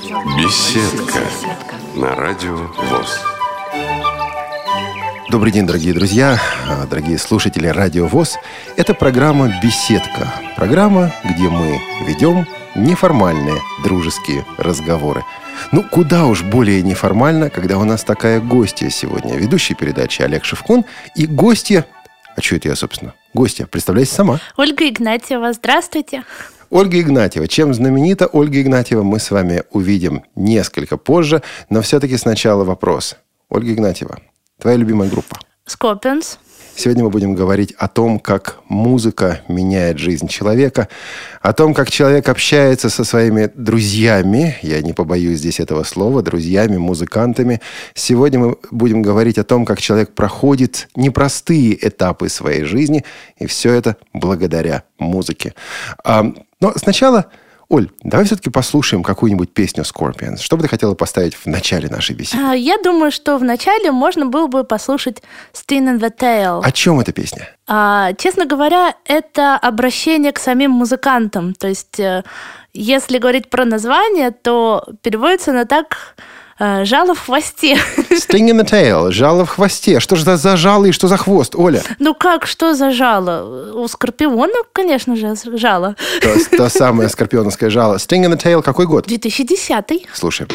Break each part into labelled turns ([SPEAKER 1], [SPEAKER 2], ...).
[SPEAKER 1] Беседка на радио ВОЗ.
[SPEAKER 2] Добрый день, дорогие друзья, а, дорогие слушатели Радио ВОЗ. Это программа «Беседка». Программа, где мы ведем неформальные дружеские разговоры. Ну, куда уж более неформально, когда у нас такая гостья сегодня. Ведущий передачи Олег Шевкун и гостья... А что это я, собственно? Гостья, представляйся сама.
[SPEAKER 3] Ольга Игнатьева, здравствуйте.
[SPEAKER 2] Ольга Игнатьева. Чем знаменита Ольга Игнатьева, мы с вами увидим несколько позже, но все-таки сначала вопрос. Ольга Игнатьева, твоя любимая группа?
[SPEAKER 3] Скопинс.
[SPEAKER 2] Сегодня мы будем говорить о том, как музыка меняет жизнь человека, о том, как человек общается со своими друзьями, я не побоюсь здесь этого слова, друзьями, музыкантами. Сегодня мы будем говорить о том, как человек проходит непростые этапы своей жизни, и все это благодаря музыке. А, но сначала Оль, давай все-таки послушаем какую-нибудь песню Scorpions. Что бы ты хотела поставить в начале нашей беседы?
[SPEAKER 3] А, Я думаю, что в начале можно было бы послушать Sting in the Tail.
[SPEAKER 2] О чем эта песня?
[SPEAKER 3] А, честно говоря, это обращение к самим музыкантам. То есть, э, если говорить про название, то переводится на так «жало в хвосте».
[SPEAKER 2] Sting in the tail, жало в хвосте. Что же за, жало и что за хвост, Оля?
[SPEAKER 3] Ну как, что за жало? У скорпиона, конечно же, жало.
[SPEAKER 2] То, то самое скорпионовское жало. Sting in the tail, какой год?
[SPEAKER 3] 2010
[SPEAKER 2] Слушай.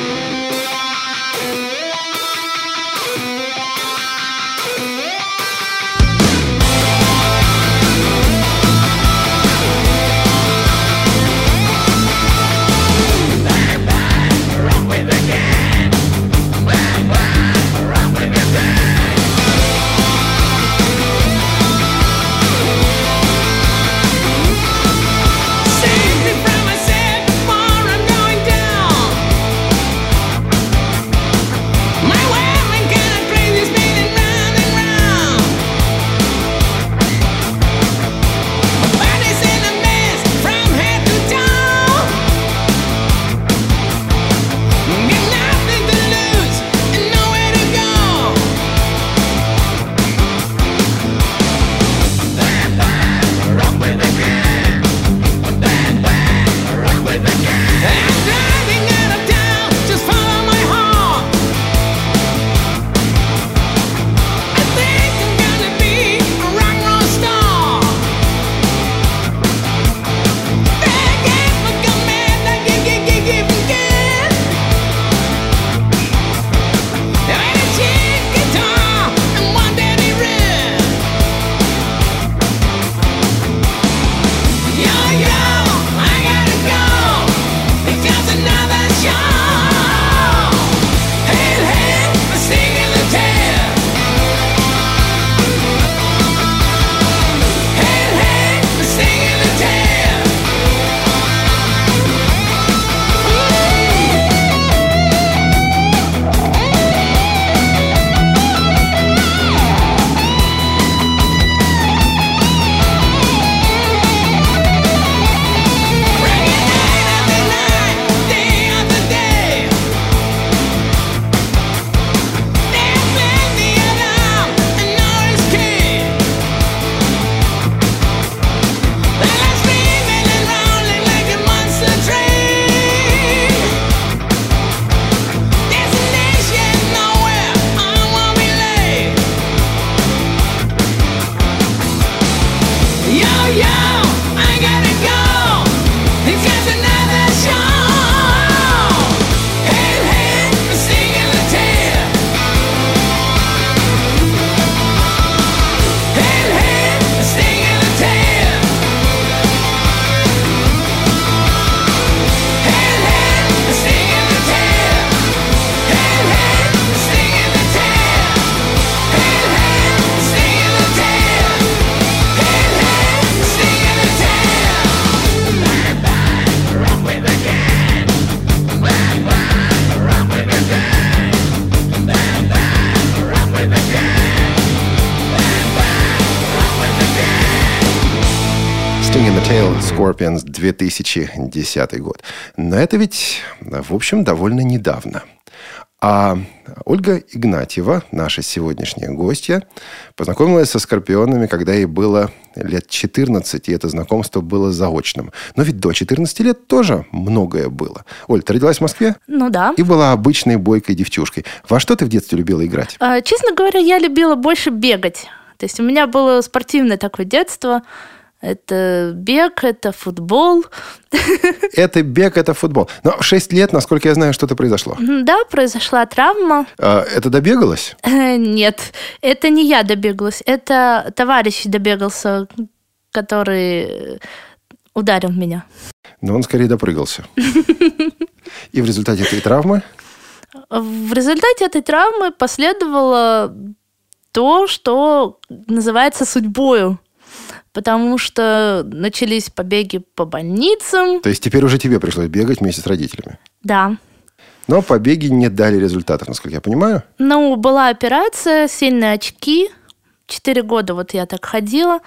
[SPEAKER 2] 2010 год. Но это ведь, в общем, довольно недавно. А Ольга Игнатьева, наша сегодняшняя гостья, познакомилась со скорпионами, когда ей было лет 14, и это знакомство было заочным. Но ведь до 14 лет тоже многое было. Оль, ты родилась в Москве
[SPEAKER 3] Ну да.
[SPEAKER 2] и была обычной бойкой девчушкой. Во что ты в детстве любила играть?
[SPEAKER 3] А, Честно говоря, я любила больше бегать. То есть у меня было спортивное такое детство. Это бег, это футбол.
[SPEAKER 2] Это бег, это футбол. Но в 6 лет, насколько я знаю, что-то произошло.
[SPEAKER 3] Да, произошла травма.
[SPEAKER 2] А, Это добегалось?
[SPEAKER 3] Нет, это не я добегалась, это товарищ добегался, который э, ударил меня.
[SPEAKER 2] Но он скорее допрыгался. И в результате этой травмы
[SPEAKER 3] В результате этой травмы последовало то, что называется судьбою. Потому что начались побеги по больницам.
[SPEAKER 2] То есть теперь уже тебе пришлось бегать вместе с родителями.
[SPEAKER 3] Да.
[SPEAKER 2] Но побеги не дали результатов, насколько я понимаю.
[SPEAKER 3] Ну, была операция, сильные очки. Четыре года вот я так ходила.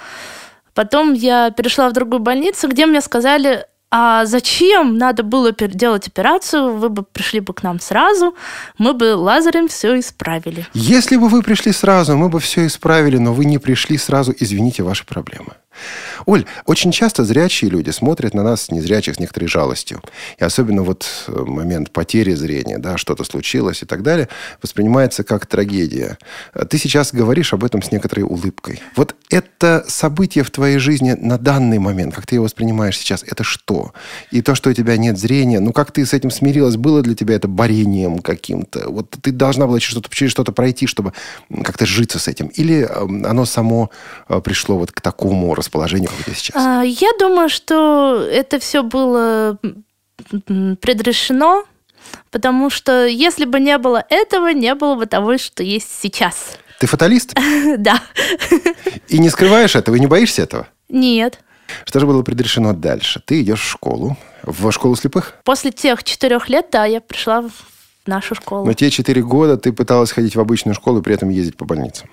[SPEAKER 3] Потом я перешла в другую больницу, где мне сказали, а зачем надо было делать операцию, вы бы пришли бы к нам сразу, мы бы лазером все исправили.
[SPEAKER 2] Если бы вы пришли сразу, мы бы все исправили, но вы не пришли сразу, извините, ваши проблемы. Оль, очень часто зрячие люди смотрят на нас, незрячих, с некоторой жалостью. И особенно вот э, момент потери зрения, да, что-то случилось и так далее, воспринимается как трагедия. А Ты сейчас говоришь об этом с некоторой улыбкой. Вот это событие в твоей жизни на данный момент, как ты его воспринимаешь сейчас, это что? И то, что у тебя нет зрения, ну как ты с этим смирилась? Было для тебя это борением каким-то? Вот ты должна была через что-то, через что-то пройти, чтобы как-то житься с этим? Или эм, оно само э, пришло вот к такому расположению, как тебя сейчас?
[SPEAKER 3] А, Я думаю, что это все было предрешено, потому что если бы не было этого, не было бы того, что есть сейчас.
[SPEAKER 2] Ты фаталист?
[SPEAKER 3] Да.
[SPEAKER 2] И не скрываешь этого, и не боишься этого?
[SPEAKER 3] Нет.
[SPEAKER 2] Что же было предрешено дальше? Ты идешь в школу, в школу слепых,
[SPEAKER 3] После тех четырех лет, да, я пришла в нашу школу.
[SPEAKER 2] но те четыре года ты пыталась ходить в обычную школу и при этом ездить по больницам.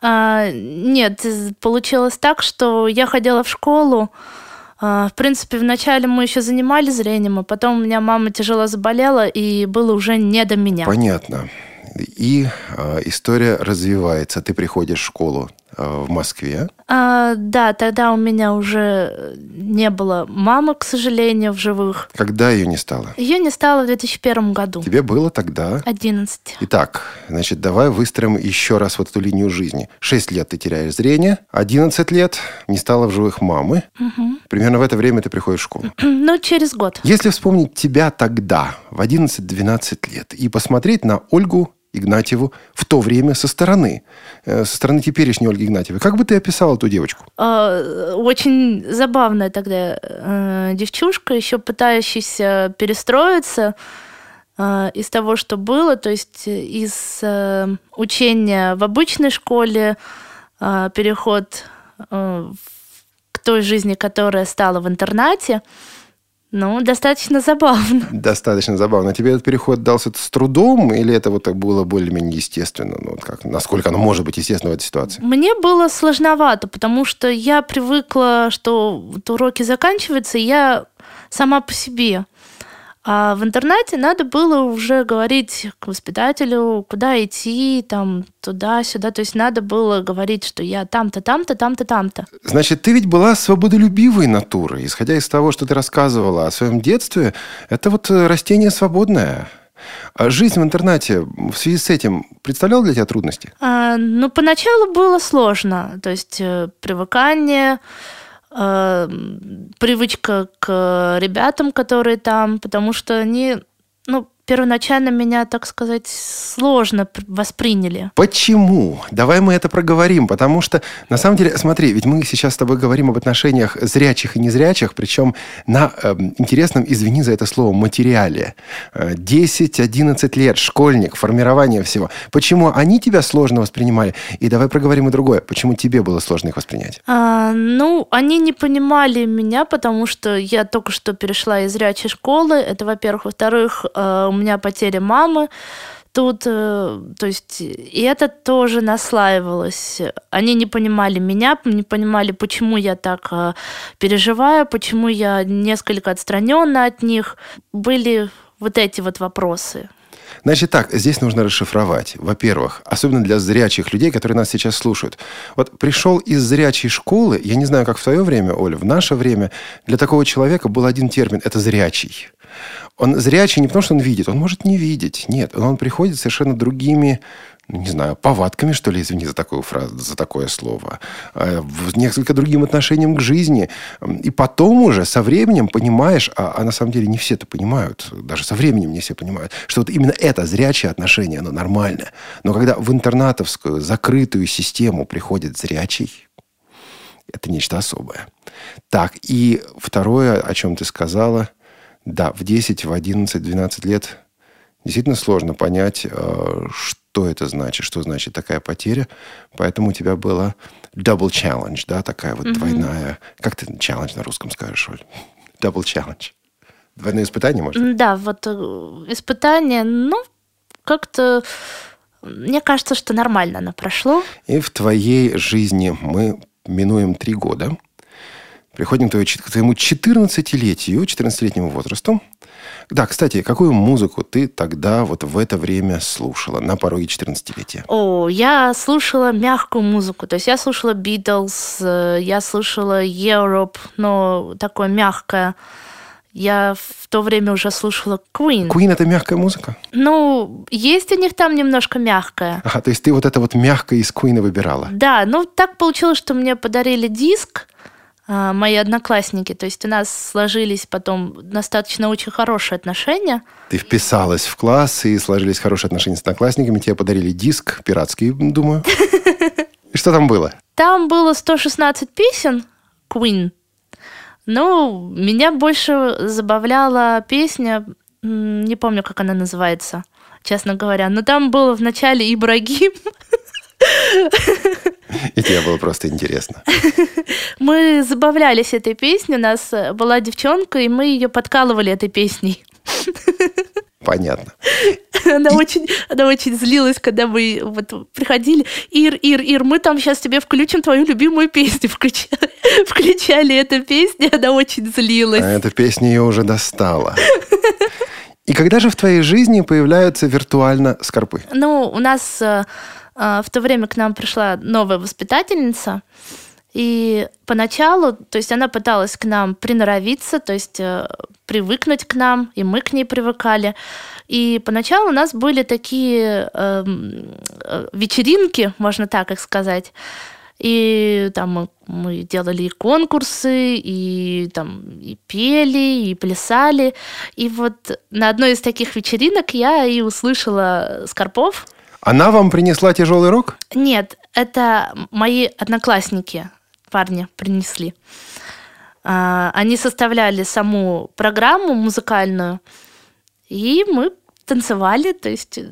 [SPEAKER 3] А, Нет, получилось так, что я ходила в школу. А, В принципе, вначале мы еще занимались зрением, а потом у меня мама тяжело заболела, и было уже не до меня.
[SPEAKER 2] Понятно. И э, история развивается. Ты приходишь в школу в Москве.
[SPEAKER 3] А, да, тогда у меня уже не было мамы, к сожалению, в живых.
[SPEAKER 2] Когда ее не стало?
[SPEAKER 3] Ее не стало в 2001 году.
[SPEAKER 2] Тебе было тогда...
[SPEAKER 3] 11.
[SPEAKER 2] Итак, значит, давай выстроим еще раз вот эту линию жизни. Шесть лет ты теряешь зрение, 11 лет не стало в живых мамы. Примерно в это время ты приходишь в школу.
[SPEAKER 3] Ну, через год.
[SPEAKER 2] Если вспомнить тебя тогда, в 11-12 лет, и посмотреть на Ольгу Игнатьеву в то время со стороны, э, со стороны теперешней Ольги Игнатьевой, как бы ты описал эту девочку?
[SPEAKER 3] А, Очень забавная тогда э, девчушка, еще пытающаяся перестроиться э, из того, что было, то есть из учения в обычной школе, переход к той жизни, которая стала в интернате. Ну, достаточно забавно.
[SPEAKER 2] Достаточно забавно. Тебе этот переход дался с трудом, или это вот так было более-менее естественно? Ну, вот как, насколько оно может быть естественно в этой ситуации?
[SPEAKER 3] Мне было сложновато, потому что я привыкла, что вот уроки заканчиваются, и я сама по себе. А в интернате надо было уже говорить к воспитателю, куда идти, там, туда-сюда. То есть надо было говорить, что я там-то, там-то, там-то, там-то.
[SPEAKER 2] Значит, ты ведь была свободолюбивой натурой. Исходя из того, что ты рассказывала о своем детстве, это вот э, растение свободное. А жизнь в интернате в связи с этим представляла для тебя трудности?
[SPEAKER 3] А, ну, поначалу было сложно. То есть э, привыкание, э, м, привычка к ребятам, которые там, потому что они, ну, первоначально меня, так сказать, сложно пр- восприняли.
[SPEAKER 2] Почему? Давай мы это проговорим, потому что, на самом деле, смотри, ведь мы сейчас с тобой говорим об отношениях зрячих и незрячих, причем на эм, интересном, извини за это слово, материале. Э, 10-11 лет, школьник, формирование всего. Почему они тебя сложно воспринимали? И давай проговорим и другое. Почему тебе было сложно их воспринять?
[SPEAKER 3] А, ну, они не понимали меня, потому что я только что перешла из зрячей школы. Это, во-первых. Во-вторых, э, меня потеря мамы. Тут, э, то есть, и это тоже наслаивалось. Они не понимали меня, не понимали, почему я так э, переживаю, почему я несколько отстранена от них. Были вот эти вот вопросы.
[SPEAKER 2] Значит так, здесь нужно расшифровать. Во-первых, особенно для зрячих людей, которые нас сейчас слушают. Вот пришел из зрячей школы, я не знаю, как в свое время, Оля, в наше время для такого человека был один термин – это зрячий. Он зрячий не потому, что он видит, он может не видеть. Нет, он приходит совершенно другими ну, не знаю, повадками, что ли, извини за такую фразу, за такое слово, в несколько другим отношением к жизни. И потом уже со временем понимаешь, а, а на самом деле не все это понимают, даже со временем не все понимают, что вот именно это зрячее отношение, оно нормальное. Но когда в интернатовскую закрытую систему приходит зрячий, это нечто особое. Так, и второе, о чем ты сказала, да, в 10, в 11, 12 лет действительно сложно понять, э, что это значит, что значит такая потеря. Поэтому у тебя было double challenge, да, такая вот mm-hmm. двойная... Как ты challenge на русском скажешь, Оль? Double challenge. Двойное испытание, может?
[SPEAKER 3] Да, вот э, испытание, ну, как-то... Мне кажется, что нормально оно прошло.
[SPEAKER 2] И в твоей жизни мы минуем три года. Приходим к твоему 14-летию, 14-летнему возрасту. Да, кстати, какую музыку ты тогда вот в это время слушала на пороге 14-летия?
[SPEAKER 3] О, я слушала мягкую музыку. То есть я слушала Beatles, э, я слушала Europe, но такое мягкое. Я в то время уже слушала Queen.
[SPEAKER 2] Queen – это мягкая музыка?
[SPEAKER 3] Ну, есть у них там немножко мягкая.
[SPEAKER 2] Ага, то есть ты вот это вот мягкое из Queen выбирала?
[SPEAKER 3] Да, ну так получилось, что мне подарили диск, мои одноклассники. То есть у нас сложились потом достаточно очень хорошие отношения.
[SPEAKER 2] Ты вписалась в класс, и сложились хорошие отношения с одноклассниками. Тебе подарили диск пиратский, думаю. И что там было?
[SPEAKER 3] Там было 116 песен Queen. Ну, меня больше забавляла песня, не помню, как она называется, честно говоря. Но там было в начале Ибрагим.
[SPEAKER 2] И тебе было просто интересно.
[SPEAKER 3] Мы забавлялись этой песней. У нас была девчонка, и мы ее подкалывали этой песней.
[SPEAKER 2] Понятно.
[SPEAKER 3] Она очень, она очень злилась, когда мы вот приходили. Ир, Ир, Ир, мы там сейчас тебе включим твою любимую песню. Включали, включали эту песню, она очень злилась.
[SPEAKER 2] А эта песня ее уже достала. И когда же в твоей жизни появляются виртуально скорпы?
[SPEAKER 3] Ну, у нас э, э, в то время к нам пришла новая воспитательница, и поначалу, то есть она пыталась к нам приноровиться, то есть э, привыкнуть к нам, и мы к ней привыкали. И поначалу у нас были такие эм, э, вечеринки, можно так их сказать. И там мы, мы делали и конкурсы, и там и пели, и плясали. И вот на одной из таких вечеринок я и услышала Скорпов.
[SPEAKER 2] Она вам принесла тяжелый рок?
[SPEAKER 3] Нет, это мои одноклассники, парни, принесли. А, Они составляли саму программу музыкальную, и мы танцевали, то есть э,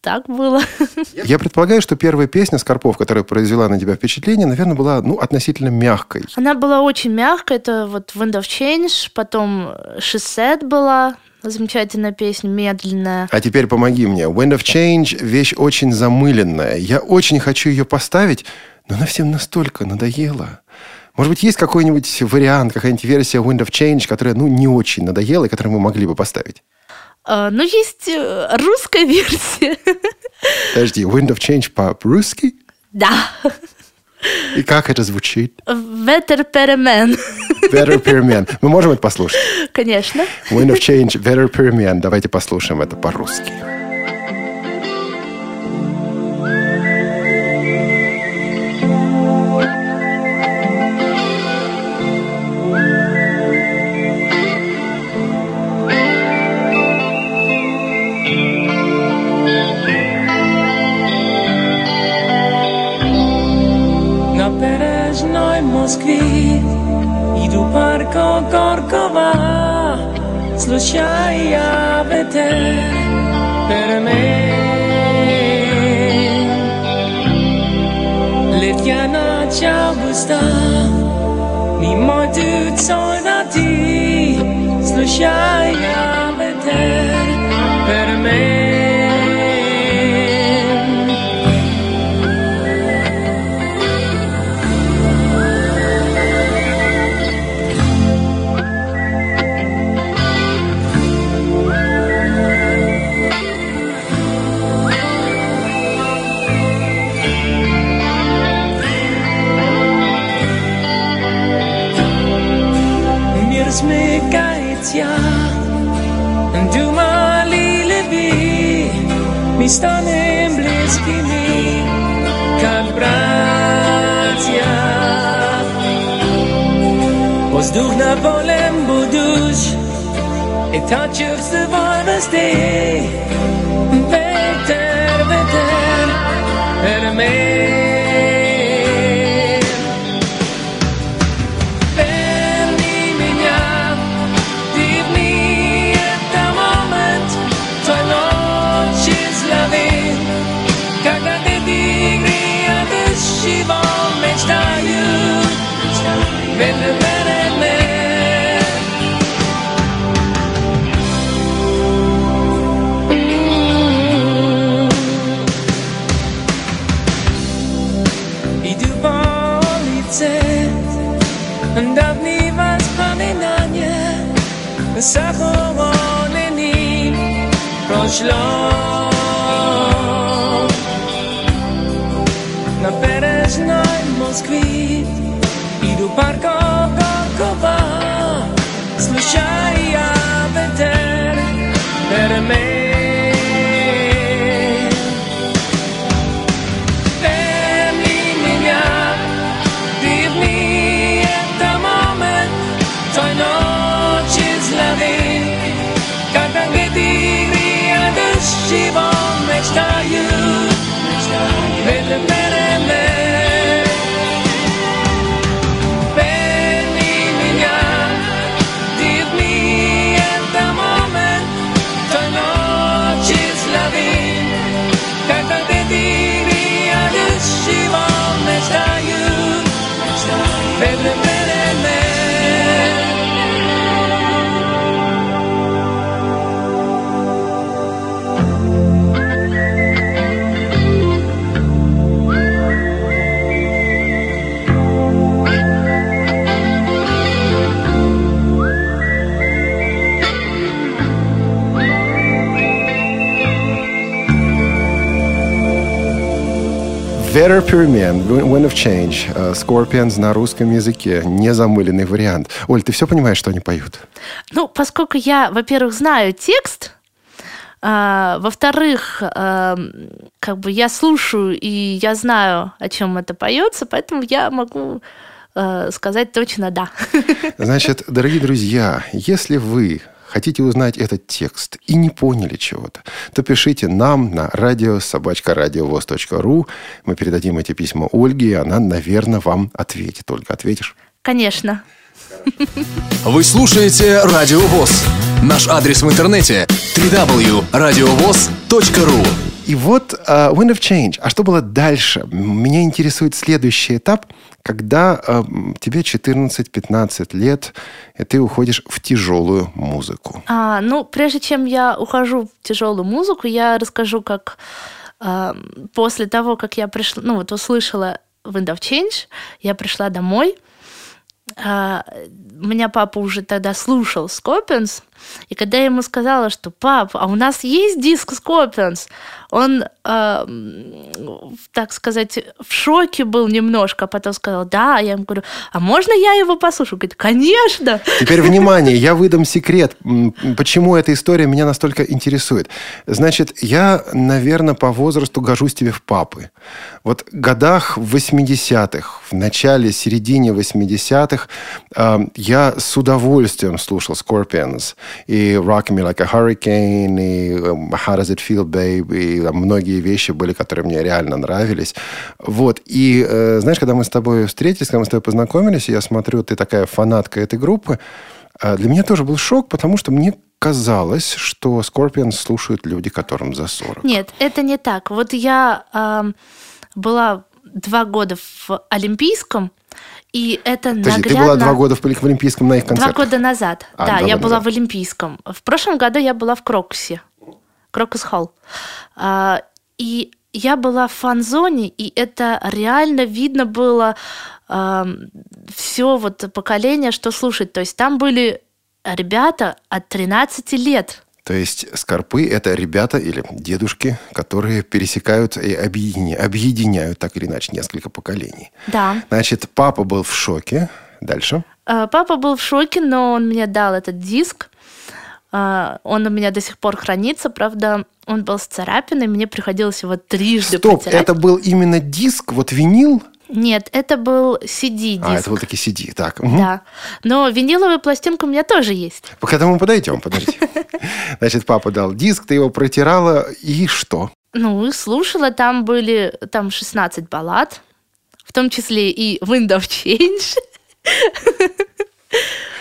[SPEAKER 3] так было.
[SPEAKER 2] Я предполагаю, что первая песня Скорпов, которая произвела на тебя впечатление, наверное, была ну, относительно мягкой.
[SPEAKER 3] Она была очень мягкая, это вот Wind of Change, потом Said была, замечательная песня, медленная.
[SPEAKER 2] А теперь помоги мне. Wind of Change – вещь очень замыленная. Я очень хочу ее поставить, но она всем настолько надоела. Может быть, есть какой-нибудь вариант, какая-нибудь версия Wind of Change, которая, ну, не очень надоела, и которую мы могли бы поставить?
[SPEAKER 3] А, Ну, есть э, русская версия.
[SPEAKER 2] Подожди, Wind of Change по-русски?
[SPEAKER 3] Да.
[SPEAKER 2] И как это звучит?
[SPEAKER 3] Ветер перемен.
[SPEAKER 2] Better Pyramid. Мы можем это послушать?
[SPEAKER 3] Конечно.
[SPEAKER 2] Wind of Change, Better Pyramid. Давайте послушаем это по-русски.
[SPEAKER 4] Moskvi i du parko Korkova Slušaj ja veter per me Letja noć augusta Mimo tu co ti Slušaj ja veter per me усміхається, думали ли ви, ми станем близкими, как братья. Воздух на полем будущ, и touch свободности. Ветер, ветер, перемен. šlo. Na berežnoj Moskvi idu par kokova, slušaj ja veter,
[SPEAKER 2] permet. Pyramid, Wind of Change, э, Scorpions на русском языке, незамыленный вариант. Оль, ты все понимаешь, что они поют?
[SPEAKER 3] Ну, поскольку я, во-первых, знаю текст, а, во-вторых, а, как бы я слушаю и я знаю, о чем это поется, поэтому я могу а, сказать точно да.
[SPEAKER 2] Значит, дорогие друзья, если вы хотите узнать этот текст и не поняли чего-то, то пишите нам на радио собачка.радиовоз.ру. Мы передадим эти письма Ольге, и она, наверное, вам ответит. Ольга, ответишь?
[SPEAKER 3] Конечно.
[SPEAKER 5] Вы слушаете Радио ВОЗ. Наш адрес в интернете www.radiovoz.ru
[SPEAKER 2] И вот э, Wind of Change. А что было дальше? Меня интересует следующий этап, когда э, тебе 14-15 лет, и ты уходишь в тяжелую музыку.
[SPEAKER 3] А, ну, прежде чем я ухожу в тяжелую музыку, я расскажу, как а, после того, как я пришла, ну вот услышала Wind of Change, я пришла домой. А, меня папа уже тогда слушал Скопинс, и когда я ему сказала, что пап, а у нас есть диск Скопинс, он, а, м, так сказать, в шоке был немножко, а потом сказал, да, я ему говорю, а можно я его послушаю? Говорит, конечно.
[SPEAKER 2] Теперь внимание, я выдам секрет, почему эта история меня настолько интересует. Значит, я, наверное, по возрасту гожусь тебе в папы. Вот в годах 80-х, в начале, середине 80-х, э, я с удовольствием слушал Scorpions и Rock Me Like a Hurricane, и э, How Does It Feel, Babe, и там многие вещи были, которые мне реально нравились. Вот. И э, знаешь, когда мы с тобой встретились, когда мы с тобой познакомились, я смотрю, ты такая фанатка этой группы, э, для меня тоже был шок, потому что мне казалось, что Scorpions слушают люди, которым за 40.
[SPEAKER 3] Нет, это не так. Вот я ам, была два года в Олимпийском, и это
[SPEAKER 2] Подожди,
[SPEAKER 3] наглядно...
[SPEAKER 2] ты была два года в, в Олимпийском на их
[SPEAKER 3] Два
[SPEAKER 2] концертах?
[SPEAKER 3] года назад.
[SPEAKER 2] А,
[SPEAKER 3] да,
[SPEAKER 2] два
[SPEAKER 3] я
[SPEAKER 2] года
[SPEAKER 3] была
[SPEAKER 2] назад.
[SPEAKER 3] в Олимпийском. В прошлом году я была в Крокусе. Крокус Холл. А, и я была в фан-зоне, и это реально видно было все вот поколение, что слушать. То есть там были ребята от 13 лет.
[SPEAKER 2] То есть скорпы – это ребята или дедушки, которые пересекают и объединя- объединяют так или иначе несколько поколений.
[SPEAKER 3] Да.
[SPEAKER 2] Значит, папа был в шоке, Дальше.
[SPEAKER 3] А, Папа был в шоке, но он мне дал этот диск. А, Он у меня до сих пор хранится, правда, он был с царапиной, мне приходилось его трижды
[SPEAKER 2] Стоп,
[SPEAKER 3] протирать.
[SPEAKER 2] это был именно диск, вот винил?
[SPEAKER 3] Нет, это был CD-диск.
[SPEAKER 2] А, это вот таки CD. Так.
[SPEAKER 3] Да. Но виниловая пластинка у меня тоже есть.
[SPEAKER 2] К этому подойдем, подожди. Значит, папа дал диск, ты его протирала, и что?
[SPEAKER 3] Ну, и слушала, там были там 16 баллад, в том числе и Wind of Change.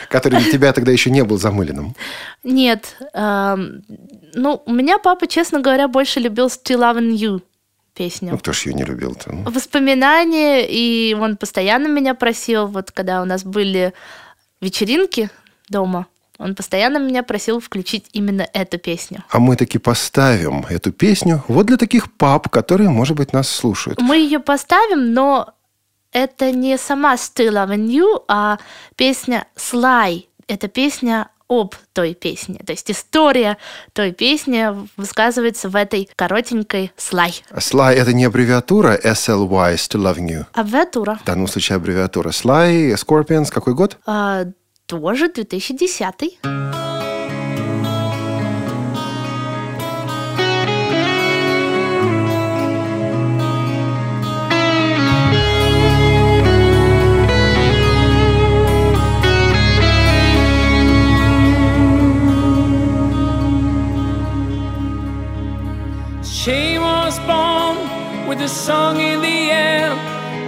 [SPEAKER 2] Который для тебя тогда еще не был замыленным.
[SPEAKER 3] Нет, эм, ну, у меня папа, честно говоря, больше любил Still Loving You
[SPEAKER 2] Ну,
[SPEAKER 3] песню.
[SPEAKER 2] кто ж ее не любил-то? ну?
[SPEAKER 3] Воспоминания, и он постоянно меня просил, вот когда у нас были вечеринки дома, он постоянно меня просил включить именно эту песню.
[SPEAKER 2] А мы таки поставим эту песню вот для таких пап, которые, может быть, нас слушают.
[SPEAKER 3] Мы ее поставим, но это не сама Still Loving You, а песня Sly. Это песня об той песне. То есть история той песни высказывается в этой коротенькой Sly.
[SPEAKER 2] Sly – это не аббревиатура SLY, Still Loving You.
[SPEAKER 3] Аббревиатура.
[SPEAKER 2] В данном случае аббревиатура Sly, Scorpions, какой год?
[SPEAKER 3] А, тоже 2010.
[SPEAKER 4] With a song in the air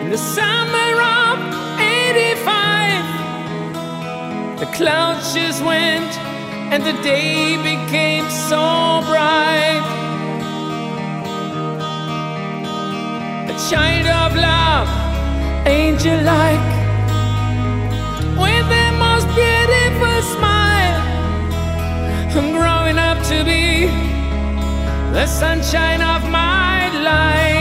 [SPEAKER 4] in the summer of 85. The clouds just went and the day became so bright. A child of love, angel like, with the most beautiful smile, and growing up to be the sunshine of my life.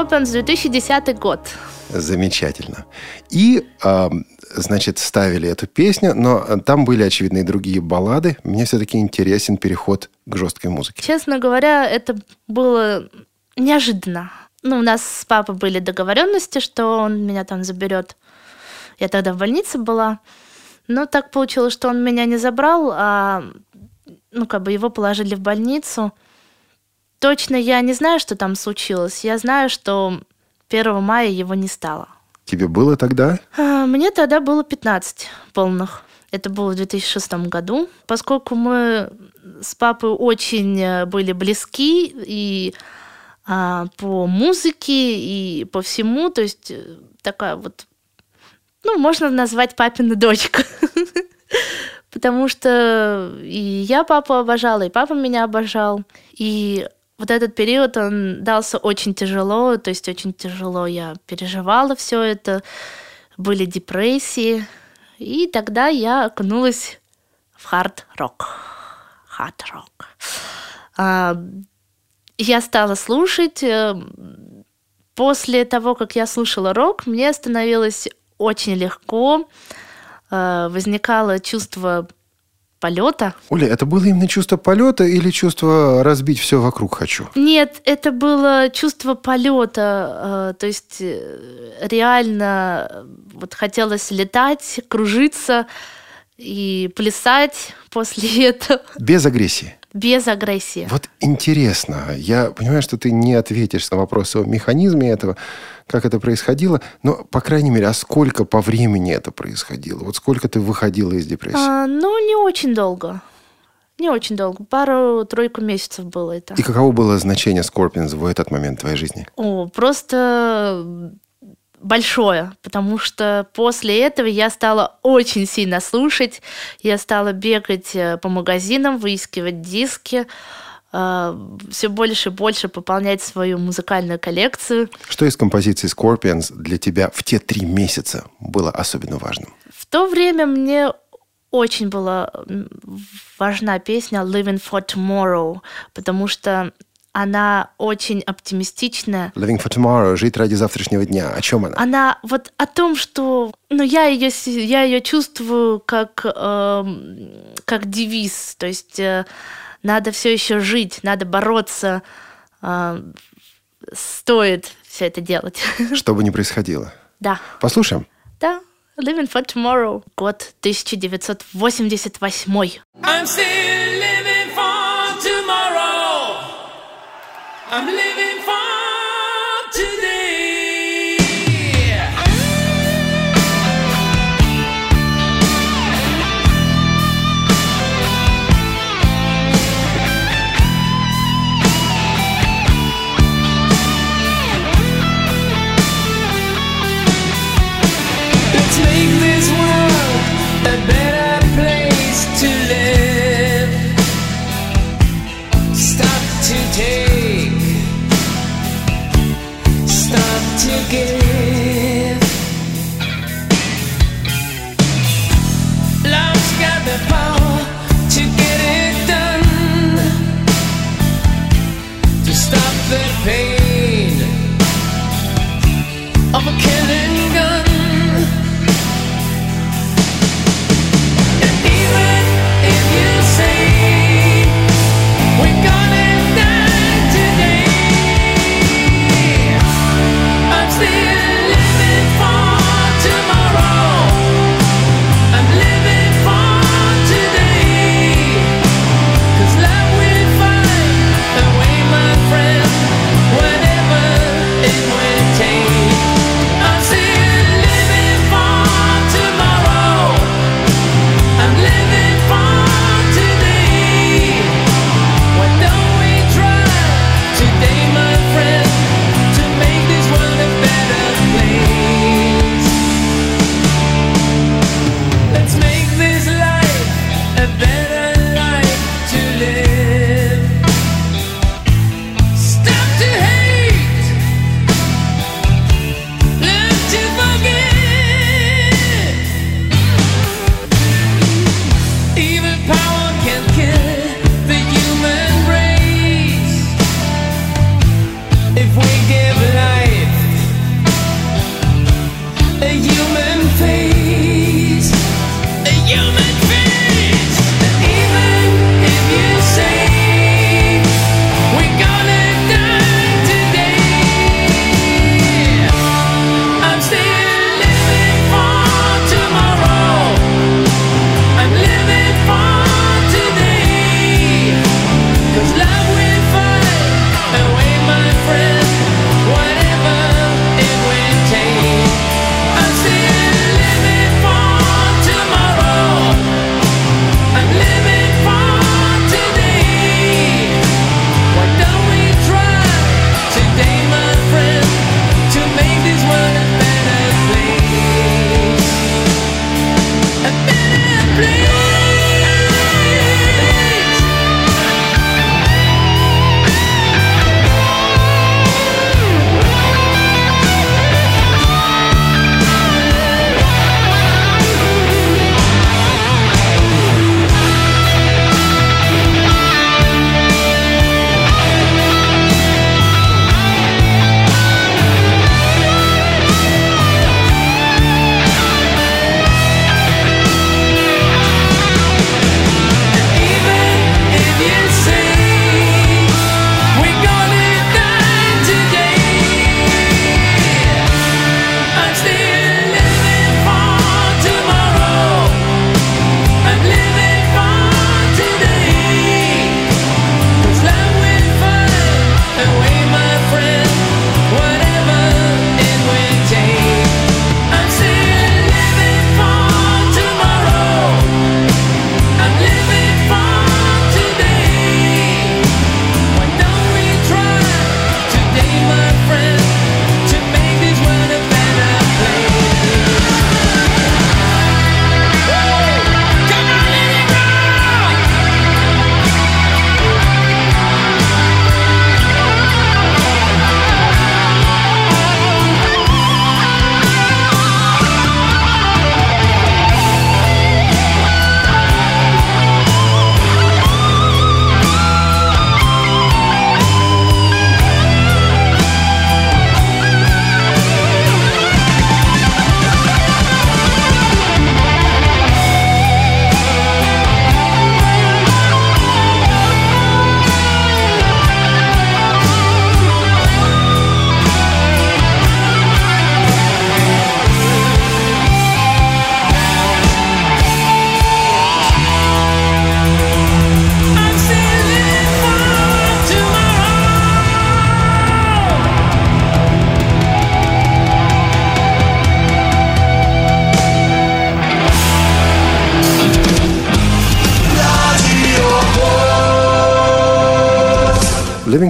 [SPEAKER 3] Скопианс, 2010 год.
[SPEAKER 2] Замечательно. И, ам, значит, ставили эту песню, но э, там были, очевидно, и другие баллады. Мне все-таки интересен переход к жесткой музыке.
[SPEAKER 3] Честно говоря, это было неожиданно. Ну, у нас с папой были договоренности, что он меня там заберет. Я тогда в больнице была. Но так получилось, что он меня не забрал, а ну, как бы его положили в больницу. Точно я не знаю, что там случилось. Я знаю, что 1 мая его не стало.
[SPEAKER 2] Тебе было тогда?
[SPEAKER 3] А, Мне тогда было 15 полных. Это было в 2006 году. Поскольку мы с папой очень э, были близки и а, по музыке, и по всему, то есть э, такая вот, ну, можно назвать папина дочка. Потому что и я папу обожала, и папа меня обожал. И вот этот период, он дался очень тяжело, то есть очень тяжело я переживала все это, были депрессии, и тогда я окунулась в хард-рок. Хард-рок. Я стала слушать. э, После того, как я слушала рок, мне становилось очень легко, э, возникало чувство полета.
[SPEAKER 2] Оля, это было именно чувство полета или чувство разбить все вокруг хочу?
[SPEAKER 3] Нет, это было чувство полета, э, то есть э, реально э, вот хотелось летать, кружиться и плясать после этого
[SPEAKER 2] Без агрессии.
[SPEAKER 3] Без агрессии.
[SPEAKER 2] Вот интересно. Я понимаю, что ты не ответишь на вопросы о механизме этого, как это происходило, но, по крайней мере, а сколько по времени это происходило? Вот сколько ты выходила из депрессии?
[SPEAKER 3] А, ну, не очень долго. Не очень долго. Пару-тройку месяцев было это.
[SPEAKER 2] И каково было значение Scorpions в этот момент твоей жизни?
[SPEAKER 3] О, просто большое, потому что после этого я стала очень сильно слушать, я стала бегать э, по магазинам, выискивать диски, все больше и больше пополнять свою музыкальную коллекцию.
[SPEAKER 2] Что из композиций Scorpions для тебя в те три месяца было особенно важным?
[SPEAKER 3] В то время мне очень была важна песня Living for Tomorrow, потому что она очень оптимистичная,
[SPEAKER 2] Living for Tomorrow, жить ради завтрашнего дня. О чем она?
[SPEAKER 3] она вот о том, что ну, я ее, я ее чувствую как, эм, как девиз. То есть э, надо все еще жить, надо бороться, э, стоит все это делать.
[SPEAKER 2] Что бы ни происходило.
[SPEAKER 3] да,
[SPEAKER 2] Послушаем.
[SPEAKER 3] да. Living for Tomorrow. Год 1988.
[SPEAKER 4] I'm I'm living for again.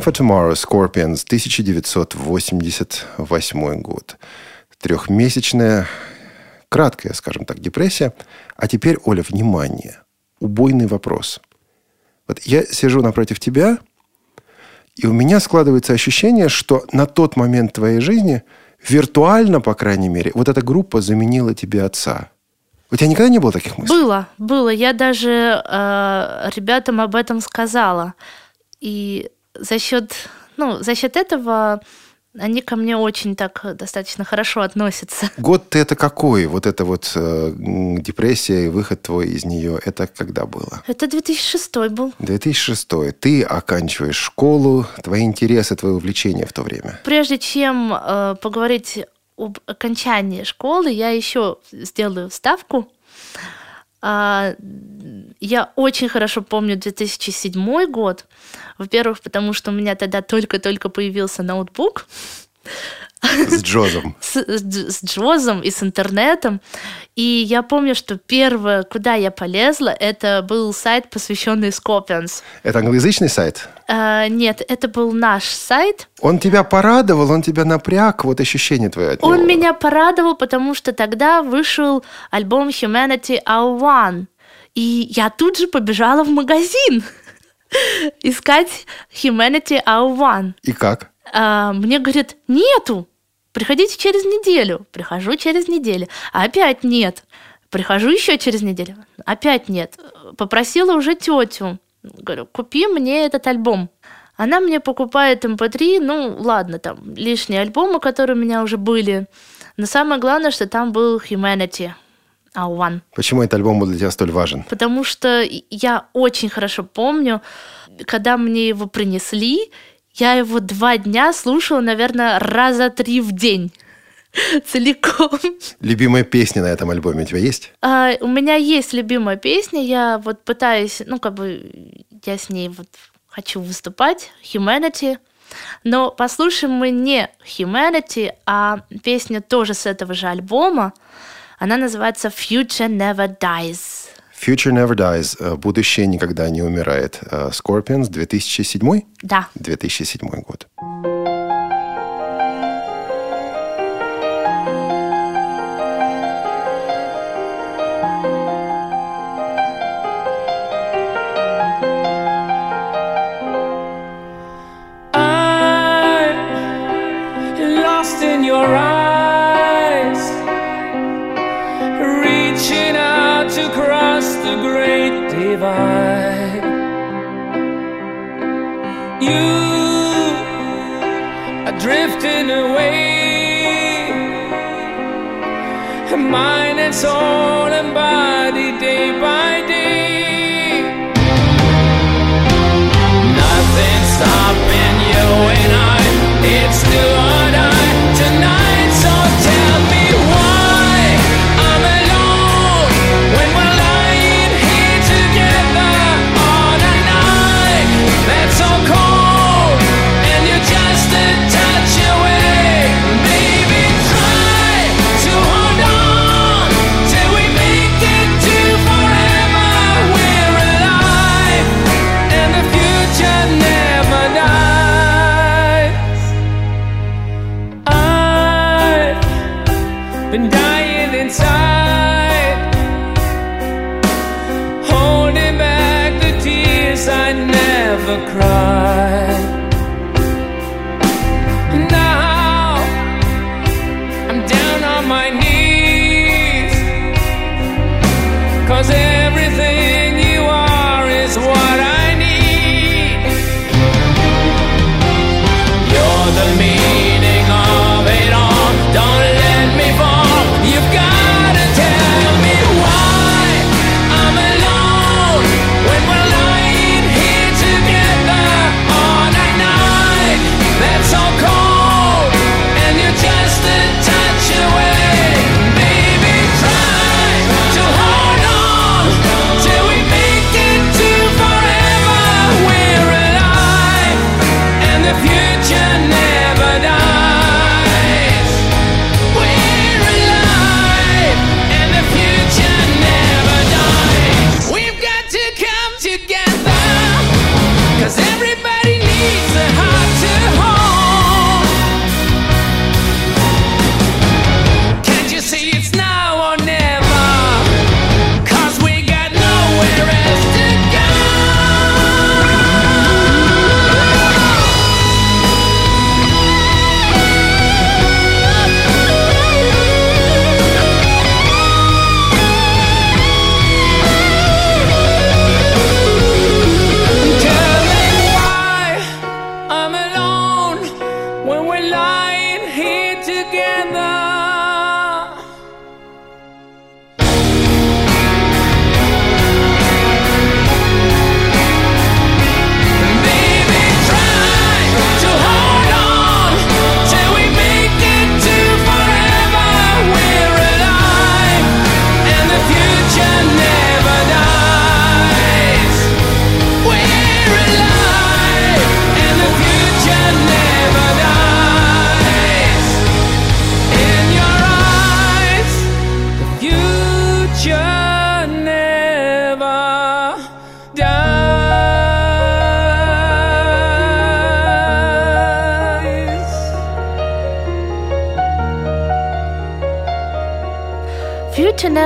[SPEAKER 2] Living for Tomorrow, Scorpions, 1988 год. Трехмесячная, краткая, скажем так, депрессия. А теперь, Оля, внимание. Убойный вопрос. Вот я сижу напротив тебя, и у меня складывается ощущение, что на тот момент твоей жизни, виртуально, по крайней мере, вот эта группа заменила тебе отца. У тебя никогда не было таких мыслей?
[SPEAKER 3] Было, было. Я даже э, ребятам об этом сказала. И за счет, ну, за счет этого они ко мне очень так достаточно хорошо относятся.
[SPEAKER 2] Год это какой? Вот эта вот э, депрессия и выход твой из нее, это когда было?
[SPEAKER 3] Это 2006 был.
[SPEAKER 2] 2006. Ты оканчиваешь школу, твои интересы, твои увлечения в то время.
[SPEAKER 3] Прежде чем э, поговорить об окончании школы, я еще сделаю ставку. А, я очень хорошо помню 2007 год. Во-первых, потому что у меня тогда только-только появился ноутбук
[SPEAKER 2] С Джозом.
[SPEAKER 3] с, с- Джозом и с интернетом. И я помню, что первое, куда я полезла, это был сайт, посвященный Scorpions.
[SPEAKER 2] Это англоязычный сайт?
[SPEAKER 3] А, нет, это был наш сайт.
[SPEAKER 2] Он тебя порадовал, он тебя напряг, вот ощущение твое от него.
[SPEAKER 3] Он меня порадовал, потому что тогда вышел альбом Humanity Our One. И я тут же побежала в магазин искать Humanity Our One.
[SPEAKER 2] И как?
[SPEAKER 3] А, мне говорят, нету, приходите через неделю. Прихожу через неделю, опять нет. Прихожу еще через неделю, опять нет. Попросила уже тетю, говорю, купи мне этот альбом. Она мне покупает MP3, ну ладно, там лишние альбомы, которые у меня уже были. Но самое главное, что там был Humanity Our One.
[SPEAKER 2] Почему этот альбом был для тебя столь важен?
[SPEAKER 3] Потому что я очень хорошо помню, когда мне его принесли, я его два дня слушала, наверное, раза три в день. Целиком.
[SPEAKER 2] Любимая песня на этом альбоме у тебя есть?
[SPEAKER 3] А, у меня есть любимая песня, я вот пытаюсь, ну, как бы, я с ней вот хочу выступать, Humanity. Но послушаем мы не Humanity, а песню тоже с этого же альбома. Она называется Future Never Dies.
[SPEAKER 2] Future Never Dies. э, Будущее никогда не умирает. Э, Scorpions, 2007?
[SPEAKER 3] Да.
[SPEAKER 2] 2007 год.
[SPEAKER 4] Drifting away, mind and soul and body, day by day. Nothing stopping you and I. It's do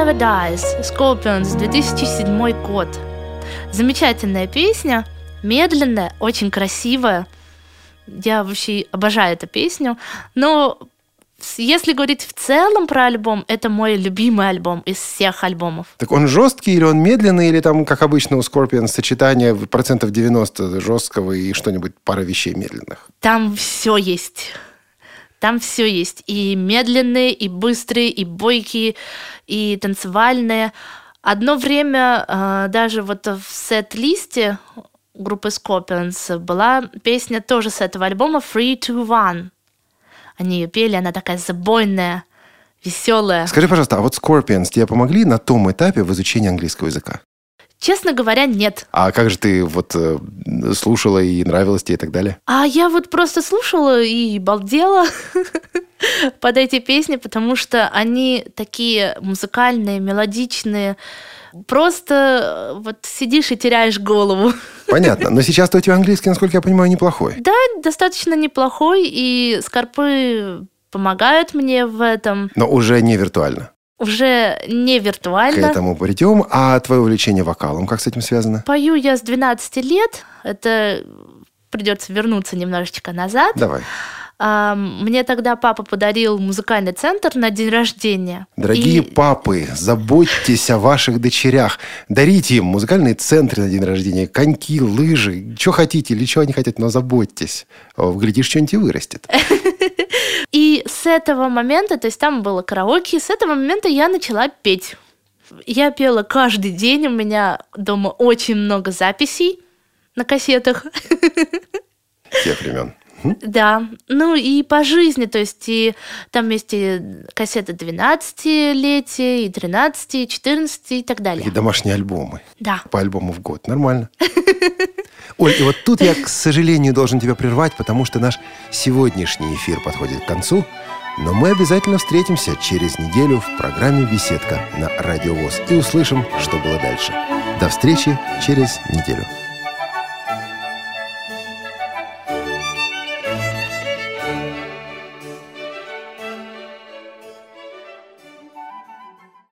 [SPEAKER 4] Never Dies,
[SPEAKER 3] Scorpions, 2007 год. Замечательная песня, медленная, очень красивая. Я вообще обожаю эту песню. Но если говорить в целом про альбом, это мой любимый альбом из всех альбомов.
[SPEAKER 2] Так он жесткий или он медленный, или там, как обычно у Scorpions, сочетание процентов 90 жесткого и что-нибудь, пара вещей медленных?
[SPEAKER 3] Там все есть. Там все есть. И медленные, и быстрые, и бойкие, и танцевальные. Одно время э, даже вот в сет-листе группы Scorpions была песня тоже с этого альбома Free to One. Они ее пели, она такая забойная, веселая.
[SPEAKER 2] Скажи, пожалуйста, а вот Scorpions тебе помогли на том этапе в изучении английского языка?
[SPEAKER 3] Честно говоря, нет.
[SPEAKER 2] А как же ты вот э, слушала и нравилось тебе и так далее?
[SPEAKER 3] А я вот просто слушала и балдела под эти песни, потому что они такие музыкальные, мелодичные. Просто э, вот сидишь и теряешь голову.
[SPEAKER 2] Понятно. Но сейчас-то у тебя английский, насколько я понимаю, неплохой.
[SPEAKER 3] Да, достаточно неплохой, и скорпы помогают мне в этом.
[SPEAKER 2] Но уже не виртуально.
[SPEAKER 3] Уже не
[SPEAKER 2] К
[SPEAKER 3] виртуально.
[SPEAKER 2] этому придем. А твое увлечение вокалом, как с этим связано?
[SPEAKER 3] Пою я с 12 лет. Это придется вернуться немножечко назад.
[SPEAKER 2] Давай.
[SPEAKER 3] Мне тогда папа подарил музыкальный центр на день рождения.
[SPEAKER 2] Дорогие
[SPEAKER 3] И-
[SPEAKER 2] папы, заботьтесь о ваших дочерях. Дарите им музыкальные центры на день рождения, коньки, лыжи, что хотите или что они хотят, но заботьтесь. Глядишь, что-нибудь и вырастет.
[SPEAKER 3] И с этого момента, то есть там было караоке, с этого момента я начала петь. Я пела каждый день, у меня дома очень много записей на кассетах.
[SPEAKER 2] Тех времен.
[SPEAKER 3] Да, ну и по жизни, то есть и там есть и кассеты 12-летия, и 13, и 14 и так далее.
[SPEAKER 2] Такие домашние альбомы.
[SPEAKER 3] Да.
[SPEAKER 2] По альбому в год. Нормально. Оль, и вот тут я, к сожалению, должен тебя прервать, потому что наш сегодняшний эфир подходит к концу. Но мы обязательно встретимся через неделю в программе «Беседка» на Радио ВОЗ и услышим, что было дальше. До встречи через неделю.